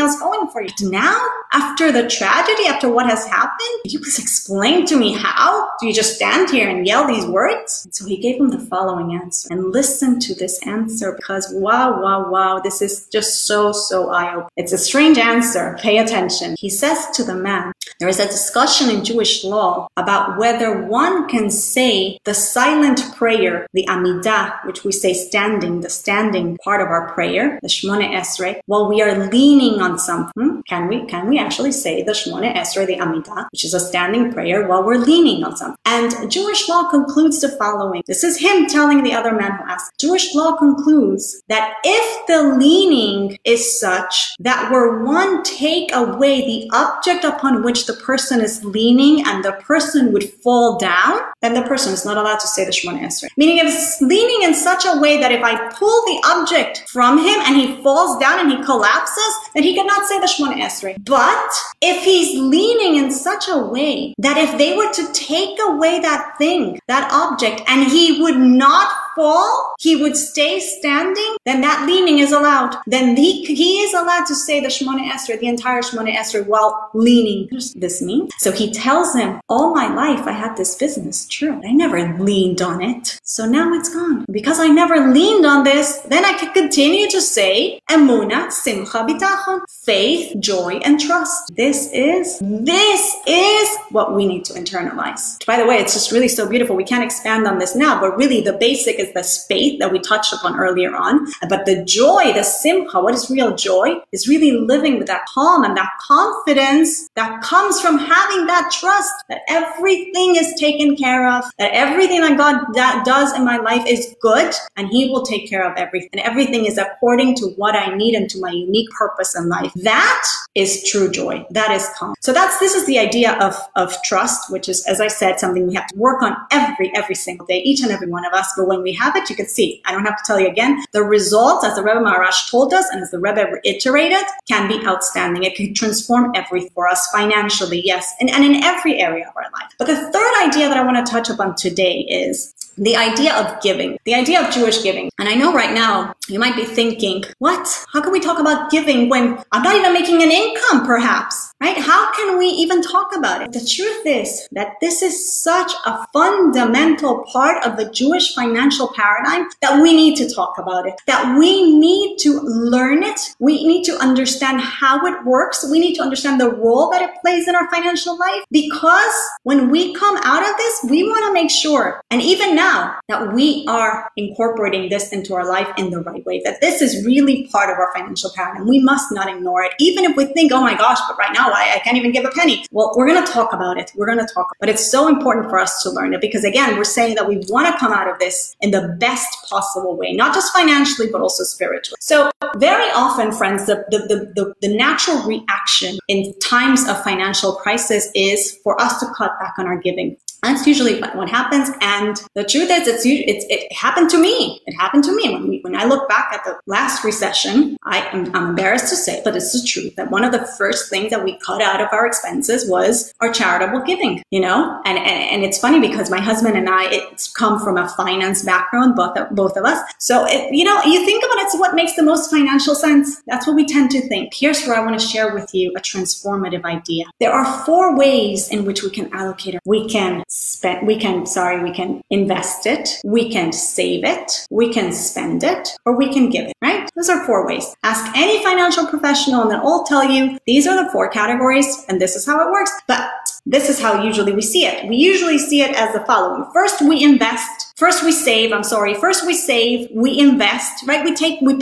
else going for you. Now, after the tragedy, after what has happened, you please explain to me how? Do you just stand here and yell these words? So he gave him the following answer and listen to this answer because wow, wow, wow, this is just so, so eye opening. It's a strange answer. Pay attention. He says to the man, there is a discussion in Jewish law about whether one can say the silent prayer, the Amidah, which we say standing, the standing part of our prayer, the Shmone Esrei, while we are leaning on something. Can we, can we actually say the Shmone Esrei, the Amidah, which is a standing prayer while we're leaning on something? And Jewish law concludes the following. This is him telling the other man who asked. Jewish law concludes that if the leaning is such that were one take away the object upon which the person is leaning and the person would fall down, then the person is not allowed to say the Shemona Esrei. Meaning if it's leaning in such a way that if I pull the object from him and he falls down and he collapses, then he cannot say the Shemona Esrei. But if he's leaning in such a way that if they were to take away that thing, that object, and he would not fall, he would stay standing, then that leaning is allowed. Then he, he is allowed to say the Shemona Esrei, the entire Shemona Esrei, while leaning. This mean? So he tells him, all my life I had this business. True. I never leaned on it. So now it's gone. Because I never leaned on this, then I can continue to say Emuna, Simcha, Bitachon, faith, joy, and trust. This is, this is what we need to internalize. By the way, it's just really so beautiful. We can't expand on this now, but really the basic is is the faith that we touched upon earlier on. But the joy, the simcha, what is real joy is really living with that calm and that confidence that comes from having that trust that everything is taken care of, that everything that God that does in my life is good and he will take care of everything. And everything is according to what I need and to my unique purpose in life. That is true joy. That is calm. So that's, this is the idea of, of trust, which is, as I said, something we have to work on every, every single day, each and every one of us. But when we have it, you can see, I don't have to tell you again, the results, as the Rebbe Maharash told us, and as the Rebbe reiterated, can be outstanding. It can transform everything for us financially, yes, and, and in every area of our life. But the third idea that I want to touch upon today is the idea of giving, the idea of Jewish giving. And I know right now you might be thinking, what? How can we talk about giving when I'm not even making an income, perhaps? Right? How can we even talk about it? The truth is that this is such a fundamental part of the Jewish financial paradigm that we need to talk about it, that we need to learn it. We need to understand how it works. We need to understand the role that it plays in our financial life because when we come out of this, we want to make sure, and even now, now that we are incorporating this into our life in the right way, that this is really part of our financial paradigm. We must not ignore it, even if we think, oh my gosh, but right now I, I can't even give a penny. Well, we're going to talk about it. We're going to talk, but it's so important for us to learn it because again, we're saying that we want to come out of this in the best possible way, not just financially, but also spiritually. So very often, friends, the, the, the, the, the natural reaction in times of financial crisis is for us to cut back on our giving. That's usually what happens. And the truth is, it's, it's it happened to me. It happened to me when we, when I look back at the last recession. I am I'm embarrassed to say, but it's the truth that one of the first things that we cut out of our expenses was our charitable giving. You know, and and, and it's funny because my husband and I it's come from a finance background, both of, both of us. So it, you know, you think about it, it's what makes the most financial sense. That's what we tend to think. Here's where I want to share with you a transformative idea. There are four ways in which we can allocate. We can spend, we can, sorry, we can invest it, we can save it, we can spend it, or we can give it, right? Those are four ways. Ask any financial professional and they'll all tell you these are the four categories and this is how it works. But this is how usually we see it. We usually see it as the following. First, we invest. First, we save. I'm sorry. First, we save. We invest, right? We take, we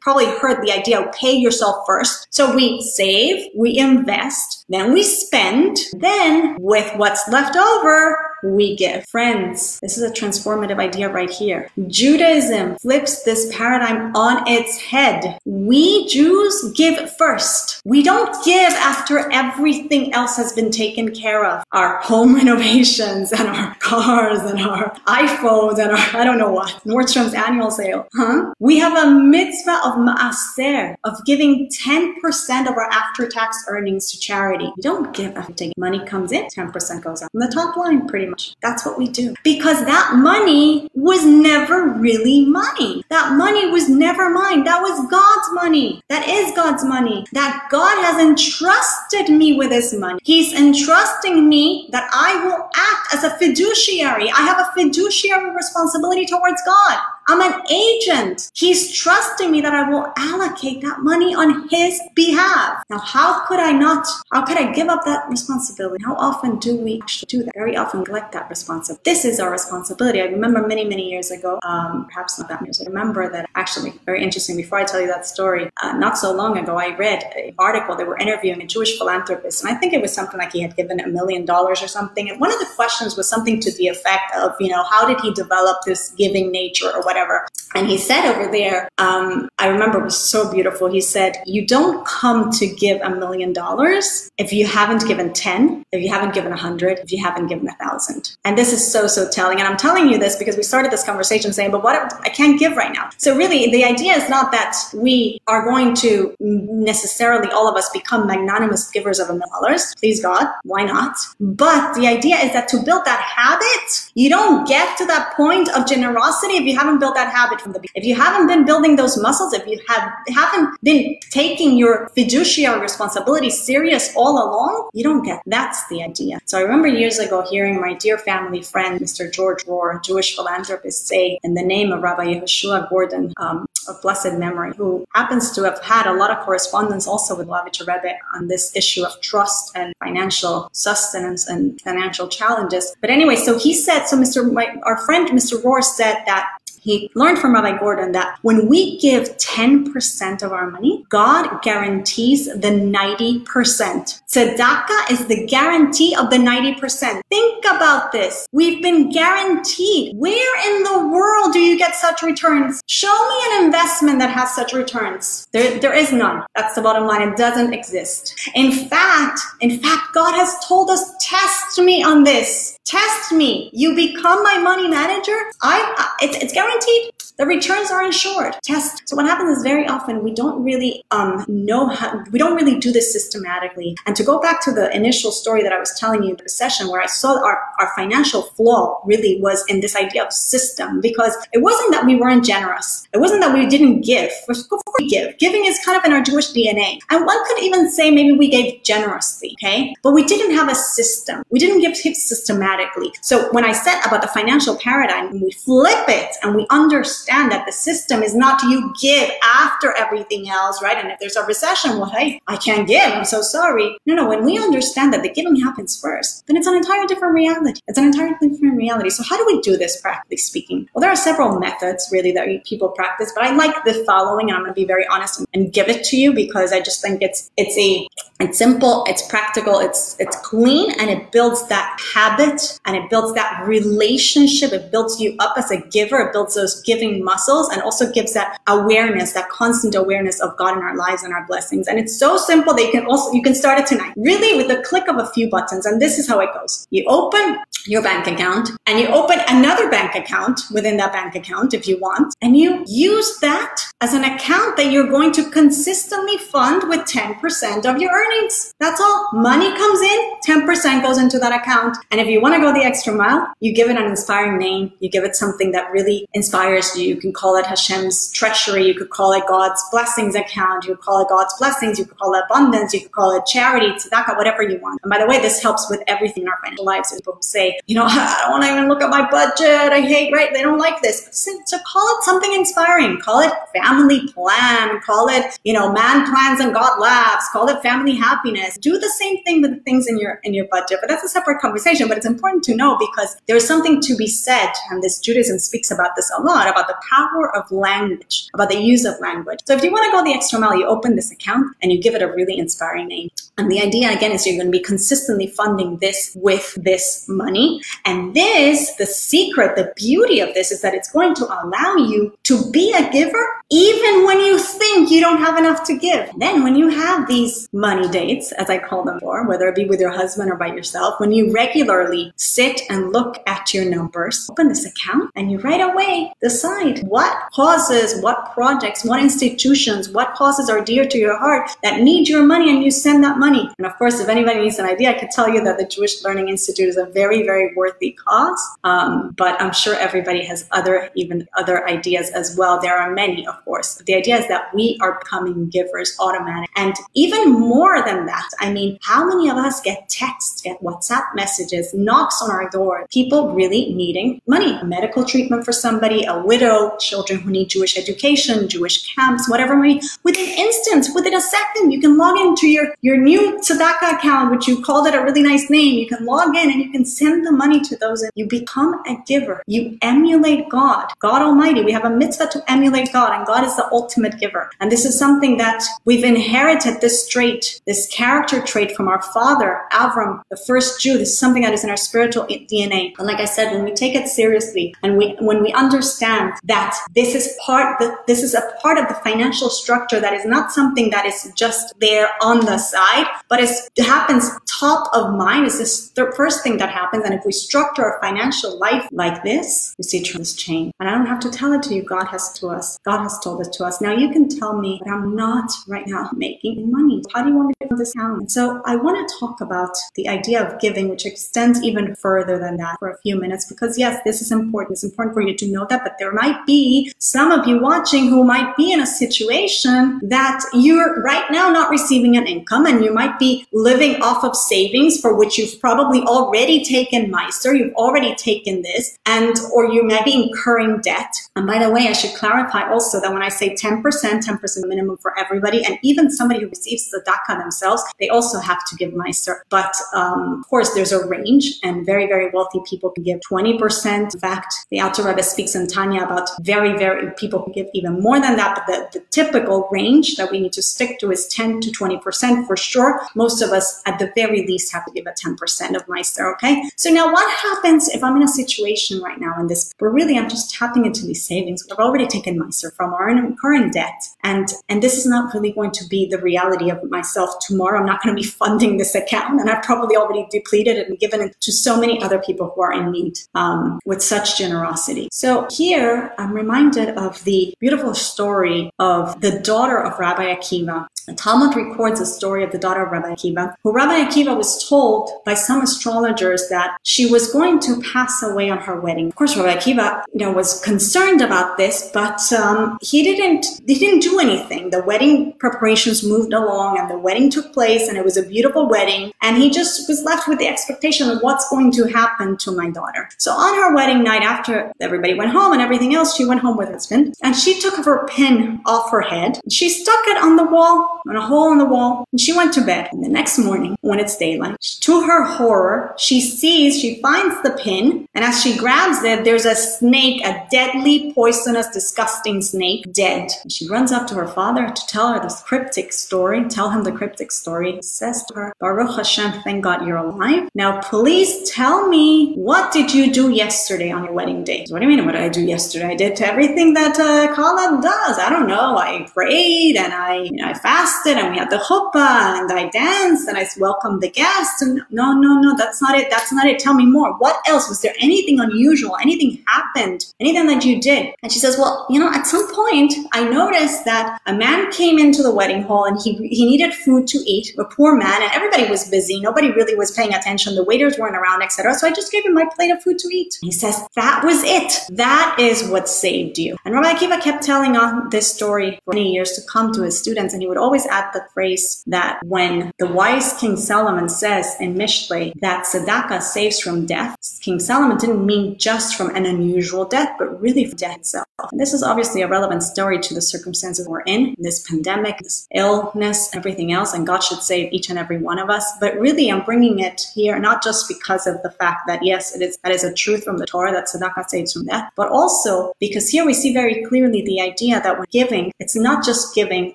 probably heard the idea of pay yourself first. So we save, we invest, then we spend, then with what's left over, we give. Friends, this is a transformative idea right here. Judaism flips this paradigm on its head. We Jews give first. We don't give after everything else has been taken care of. Our home <laughs> renovations and our cars and our iPhones and our, <laughs> I don't know what, Nordstrom's annual sale. Huh? We have a mitzvah of maaser, of giving 10% of our after-tax earnings to charity. We don't give after money comes in, 10% goes out. On the top line, pretty much. That's what we do. Because that money was never really mine. That money was never mine. That was God's money. That is God's money. That God has entrusted me with His money. He's entrusting me that I will act as a fiduciary. I have a fiduciary responsibility towards God. I'm an agent. He's trusting me that I will allocate that money on his behalf. Now, how could I not? How could I give up that responsibility? How often do we actually do that? Very often neglect that responsibility. This is our responsibility. I remember many, many years ago, um, perhaps not that many years, I remember that actually, very interesting. Before I tell you that story, uh, not so long ago, I read an article. They were interviewing a Jewish philanthropist, and I think it was something like he had given a million dollars or something. And one of the questions was something to the effect of, you know, how did he develop this giving nature or whatever? Whatever. And he said over there, um, I remember it was so beautiful. He said, You don't come to give a million dollars if you haven't given 10, if you haven't given a 100, if you haven't given a thousand. And this is so, so telling. And I'm telling you this because we started this conversation saying, But what I can't give right now. So, really, the idea is not that we are going to necessarily, all of us, become magnanimous givers of a million dollars. Please God, why not? But the idea is that to build that habit, you don't get to that point of generosity if you haven't built that habit from the beginning. If you haven't been building those muscles, if you have haven't been taking your fiduciary responsibility serious all along, you don't get. That's the idea. So I remember years ago hearing my dear family friend, Mr. George Rohr, a Jewish philanthropist, say in the name of Rabbi Yehoshua Gordon, um, of blessed memory, who happens to have had a lot of correspondence also with Lubavitcher Rebbe on this issue of trust and financial sustenance and financial challenges. But anyway, so he said, so Mr. My, our friend Mr. Rohr said that he learned from Rabbi Gordon that when we give 10% of our money, God guarantees the 90%. Tzedakah is the guarantee of the 90%. Think about this. We've been guaranteed. Where in the world do you get such returns? Show me an investment that has such returns. There, there is none. That's the bottom line. It doesn't exist. In fact, in fact, God has told us, test me on this. Test me. You become my money manager. I, it's, it's guaranteed. The returns are insured. Test. So what happens is very often we don't really um, know how, we don't really do this systematically. And to go back to the initial story that I was telling you in the session where I saw our, our financial flaw really was in this idea of system because it wasn't that we weren't generous. It wasn't that we didn't give. Course we give. Giving is kind of in our Jewish DNA. And one could even say maybe we gave generously, okay? But we didn't have a system. We didn't give systematically. So when I said about the financial paradigm, we flip it and we understand understand that the system is not you give after everything else, right? And if there's a recession, well, hey, I can't give. I'm so sorry. No, no. When we understand that the giving happens first, then it's an entirely different reality. It's an entirely different reality. So how do we do this practically speaking? Well, there are several methods really that people practice, but I like the following, and I'm going to be very honest and, and give it to you because I just think it's it's a it's simple, it's practical, it's it's clean, and it builds that habit and it builds that relationship. It builds you up as a giver. It builds those giving muscles and also gives that awareness, that constant awareness of God in our lives and our blessings. And it's so simple that you can also you can start it tonight. Really with the click of a few buttons. And this is how it goes. You open your bank account and you open another bank account within that bank account if you want, and you use that as an account that you're going to consistently fund with 10% of your earnings. That's all. Money comes in, 10% goes into that account. And if you want to go the extra mile, you give it an inspiring name. You give it something that really inspires you. You can call it Hashem's treasury. You could call it God's blessings account. You could call it God's blessings. You could call it abundance. You could call it charity, tzedakah, whatever you want. And by the way, this helps with everything in our financial lives. People say, you know, <laughs> I don't want to even look at my budget. I hate, right? They don't like this. So call it something inspiring. Call it family plan. Call it, you know, man plans and God laughs. Call it family happiness. Do the same thing with the things in your in your budget. But that's a separate conversation. But it's important to know because there's something to be said, and this Judaism speaks about this a lot, about the power of language, about the use of language. So if you want to go the extra mile, you open this account and you give it a really inspiring name. And the idea again is you're going to be consistently funding this with this money. And this, the secret, the beauty of this is that it's going to allow you to be a giver even when you think you don't have enough to give. Then when you have these money dates, as I call them for, whether it be with your husband or by yourself, when you regularly sit and look at your numbers, open this account and you right away decide what causes, what projects, what institutions, what causes are dear to your heart that need your money and you send that money. And of course, if anybody needs an idea, I could tell you that the Jewish Learning Institute is a very, very worthy cause. Um, but I'm sure everybody has other, even other ideas as well. There are many, of course. The idea is that we are becoming givers automatic. And even more than that, I mean, how many of us get texts, get WhatsApp messages, knocks on our door, people really needing money, medical treatment for somebody, a widow, children who need Jewish education, Jewish camps, whatever money. Within instance, within a second, you can log into your, your new tzedakah account, which you called it a really nice name. You can log in and you can send the money to those. You become a giver. You emulate God, God Almighty. We have a mitzvah to emulate God, and God is the ultimate giver. And this is something that we've inherited this trait, this character trait from our father, Avram, the first Jew. This is something that is in our spiritual DNA. And like I said, when we take it seriously and we, when we understand that this is part, this is a part of the financial structure that is not something that is just there on the side, but it happens top of mind. Is this the first thing that happens. And if we structure our financial life like this, we see tremendous change. And I don't have to tell it to you. God has to us. God has told it to us. Now you can tell me that I'm not right now making money. How do you want me to do this down? And so I want to talk about the idea of giving, which extends even further than that for a few minutes, because yes, this is important. It's important for you to know that, but there might be some of you watching who might be in a situation that you're right now not receiving an income and you might be living off of savings for which you've probably already taken Maaser, you've already taken this, and or you may be incurring debt. And by the way, I should clarify also that when I say 10%, 10% minimum for everybody, and even somebody who receives the tzedakah themselves, they also have to give Maaser. But um, of course, there's a range, and very, very wealthy people can give 20%. In fact, the Alter Rebbe speaks in Tanya about very, very people can give even more than that. But the, the typical range that we need to stick to is 10 to 20% for sure. Most of us, at the very least, have to give a 10% of Maaser. Okay. So now, what happens if I'm in a situation right now in this where really I'm just tapping into these savings? I've already taken Maaser from our current debt, and and this is not really going to be the reality of myself tomorrow. I'm not going to be <laughs> funding this account, and I've probably already depleted it and given it to so many other people who are in need um, with such generosity. So here I'm reminded of the beautiful story of the daughter of Rabbi Akiva, The Talmud records the story of the daughter of Rabbi Akiva, who Rabbi Akiva was told by some astrologers that she was going to pass away on her wedding. Of course, Rabbi Akiva, you know, was concerned about this, but um, he didn't. He didn't do anything. The wedding preparations moved along, and the wedding took place, and it was a beautiful wedding. And he just was left with the expectation of what's going to happen to my daughter. So on her wedding night, after everybody went home and everything else, she went home with her husband, and she took her pin off her head. She stuck it on the wall on a hole in the wall, and she went to bed. And the next morning, when it's daylight, to her horror, she sees, she finds the pin, and as she grabs it, there's a snake, a deadly, poisonous, disgusting snake, dead. And she runs up to her father to tell her this cryptic story, tell him the cryptic story. He says to her, Baruch Hashem, thank God you're alive. Now, please tell me, what did you do yesterday on your wedding day? What do you mean, what did I do yesterday? I did everything that uh, Kala does. I don't know. I prayed and I, you know, I fasted fasted and we had the chuppah and I danced and I welcomed the guests. And no, no, no, that's not it. That's not it. Tell me more. What else? Was there anything unusual? Anything happened? Anything that you did? And she says, well, you know, at some point I noticed that a man came into the wedding hall and he, he needed food to eat, a poor man, and everybody was busy. Nobody really was paying attention. The waiters weren't around, etc. So I just gave him my plate of food to eat. He says, that was it. That is what saved you. And Rabbi Akiva kept telling on this story for many years to come to his students, and he would always always add the phrase that when the wise King Solomon says in Mishlei that tzedakah saves from death, King Solomon didn't mean just from an unusual death, but really from death itself. And this is obviously a relevant story to the circumstances we're in, this pandemic, this illness, everything else, and God should save each and every one of us. But really, I'm bringing it here not just because of the fact that yes, it is that is a truth from the Torah that tzedakah saves from death, but also because here we see very clearly the idea that we're giving. It's not just giving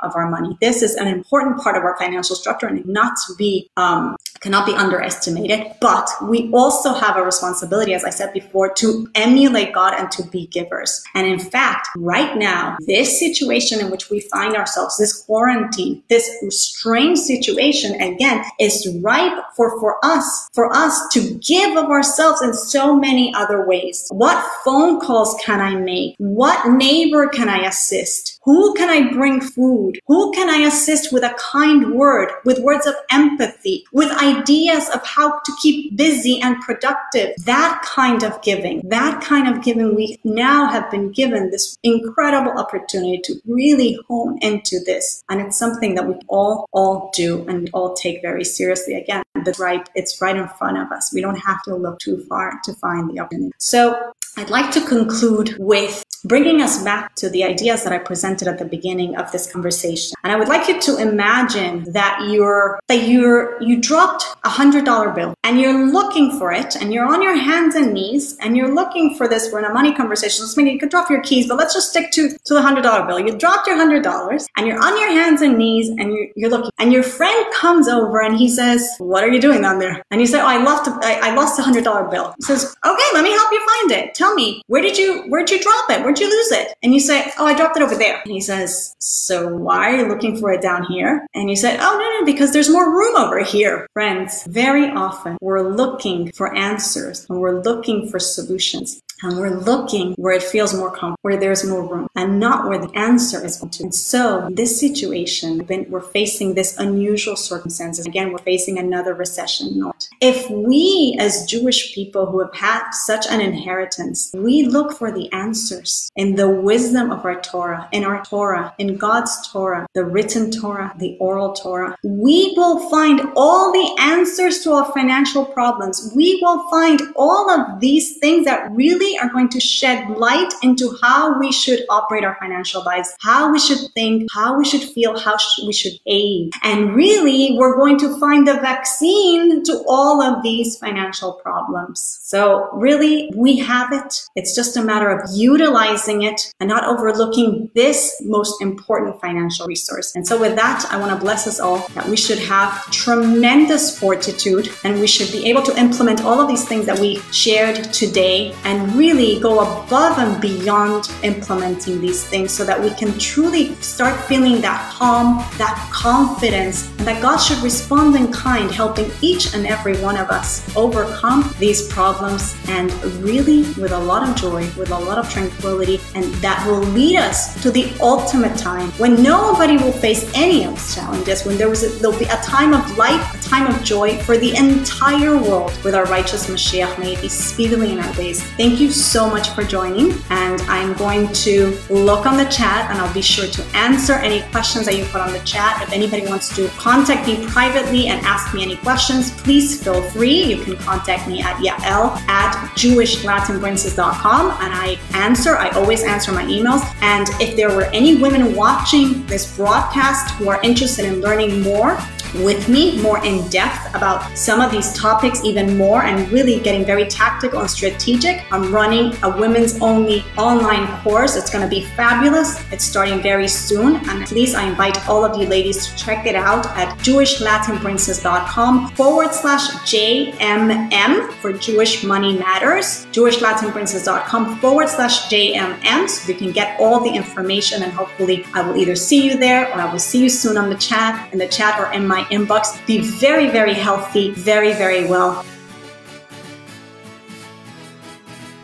of our money. This is an important part of our financial structure and not to be um, cannot be underestimated. But we also have a responsibility, as I said before, to emulate God and to be givers. And in fact, right now, this situation in which we find ourselves, this quarantine, this strange situation, again, is ripe for, for us, for us to give of ourselves in so many other ways. What phone calls can I make? What neighbor can I assist? Who can I bring food? Who can I assist with a kind word, with words of empathy, with of how to keep busy and productive. That kind of giving, that kind of giving, we now have been given this incredible opportunity to really hone into this. And it's something that we all, all do and all take very seriously. Again, right, it's right in front of us. We don't have to look too far to find the opportunity. So I'd like to conclude with bringing us back to the ideas that I presented at the beginning of this conversation. And I would like you to imagine that you're that you're you dropped a hundred dollar bill and you're looking for it and you're on your hands and knees and you're looking for this. We're in a money conversation. Let's maybe you could drop your keys, but let's just stick to, to the hundred dollar bill. You dropped your hundred dollars and you're on your hands and knees and you're, you're looking and your friend comes over and he says, what are you doing down there? And you say, oh, I lost, I, I lost a hundred dollar bill. He says, okay, let me help you find it. Tell me, where did you, where'd you drop it? Where'd you lose it? And you say, oh, I dropped it over there. And he says, so why are you looking for it down here? And you said, oh, no, no, because there's more room over here. Friends, very often we're looking for answers and we're looking for solutions and we're looking where it feels more comfortable, where there's more room, and not where the answer is going to. And so, this situation, we're facing this unusual circumstances. Again, we're facing another recession. Not if we, as Jewish people who have had such an inheritance, we look for the answers in the wisdom of our Torah, in our Torah, in God's Torah, the written Torah, the oral Torah, we will find all the answers to our financial problems. We will find all of these things that really really are going to shed light into how we should operate our financial lives, how we should think, how we should feel, how we should aid. And really, we're going to find the vaccine to all of these financial problems. So really, we have it. It's just a matter of utilizing it and not overlooking this most important financial resource. And so with that, I want to bless us all that we should have tremendous fortitude and we should be able to implement all of these things that we shared today and really go above and beyond implementing these things so that we can truly start feeling that calm, that confidence, and that God should respond in kind, helping each and every one of us overcome these problems and really with a lot of joy, with a lot of tranquility, and that will lead us to the ultimate time when nobody will face any of these challenges, when there was a, there'll be a time of light, a time of joy for the entire world with our righteous Mashiach. May it be speedily in our days. Thank you so much for joining, and I'm going to look on the chat and I'll be sure to answer any questions that you put on the chat. If anybody wants to contact me privately and ask me any questions, please feel free. You can contact me at yael at jewishlatinprincess.com and I answer. I always answer my emails. And if there were any women watching this broadcast who are interested in learning more, with me more in depth about some of these topics even more and really getting very tactical and strategic. I'm running a women's only online course. It's going to be fabulous. It's starting very soon. And please, I invite all of you ladies to check it out at jewishlatinprincess.com forward slash JMM for Jewish Money Matters. Jewishlatinprincess.com forward slash JMM so you can get all the information and hopefully I will either see you there or I will see you soon on the chat, in the chat or in my inbox. Be very, very healthy, very, very well.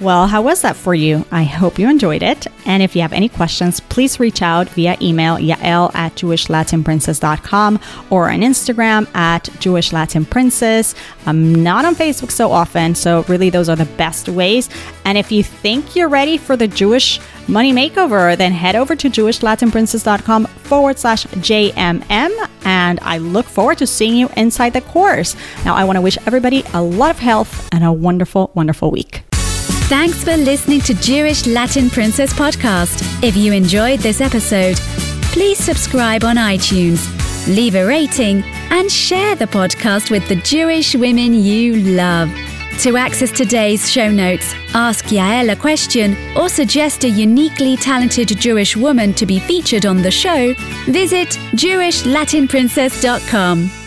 Well, how was that for you? I hope you enjoyed it. And if you have any questions, please reach out via email yael at jewishlatinprincess.com or on Instagram at jewishlatinprincess. I'm not on Facebook so often, so really those are the best ways. And if you think you're ready for the Jewish money makeover, then head over to jewishlatinprincess.com forward slash JMM. And I look forward to seeing you inside the course. Now, I want to wish everybody a lot of health and a wonderful, wonderful week. Thanks for listening to Jewish Latin Princess Podcast. If you enjoyed this episode, please subscribe on iTunes, leave a rating, and share the podcast with the Jewish women you love. To access today's show notes, ask Yael a question, or suggest a uniquely talented Jewish woman to be featured on the show, visit JewishLatinPrincess.com.